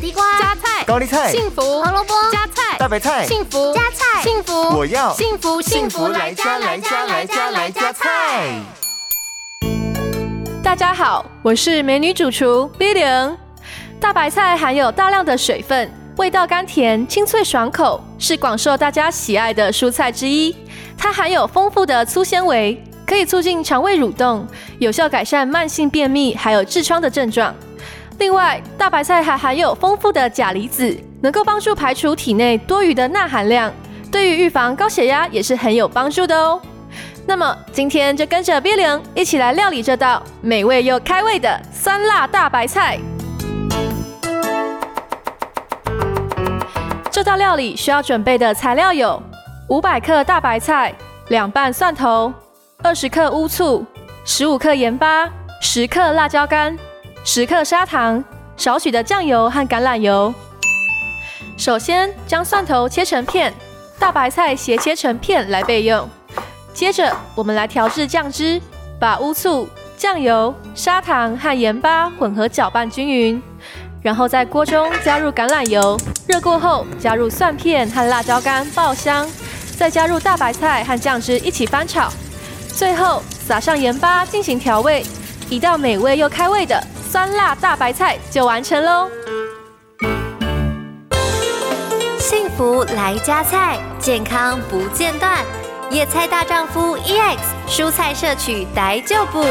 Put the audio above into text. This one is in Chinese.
地瓜、加菜、高丽菜、幸福、胡萝卜、加菜、大白菜、幸福、加菜、幸福，我要幸福幸福来加来加来加来加菜。大家好，我是美女主厨 Billion。大白菜含有大量的水分，味道甘甜、清脆爽口，是广受大家喜爱的蔬菜之一。它含有丰富的粗纤维，可以促进肠胃蠕动，有效改善慢性便秘还有痔疮的症状。另外，大白菜还含有丰富的钾离子，能够帮助排除体内多余的钠含量，对于预防高血压也是很有帮助的哦。那么今天就跟着 Billion 一起来料理这道美味又开胃的酸辣大白菜。这道料理需要准备的材料有五百克大白菜、两瓣蒜头、二十克乌醋、十五克盐巴、十克辣椒干。十克砂糖，少许的酱油和橄榄油。首先将蒜头切成片，大白菜斜切成片来备用。接着我们来调制酱汁，把乌醋、酱油、砂糖和盐巴混合搅拌均匀，然后在锅中加入橄榄油，热过后加入蒜片和辣椒干爆香，再加入大白菜和酱汁一起翻炒，最后撒上盐巴进行调味，一道美味又开胃的。酸辣大白菜就完成喽！幸福来加菜，健康不间断。野菜大丈夫 EX，蔬菜摄取逮就补。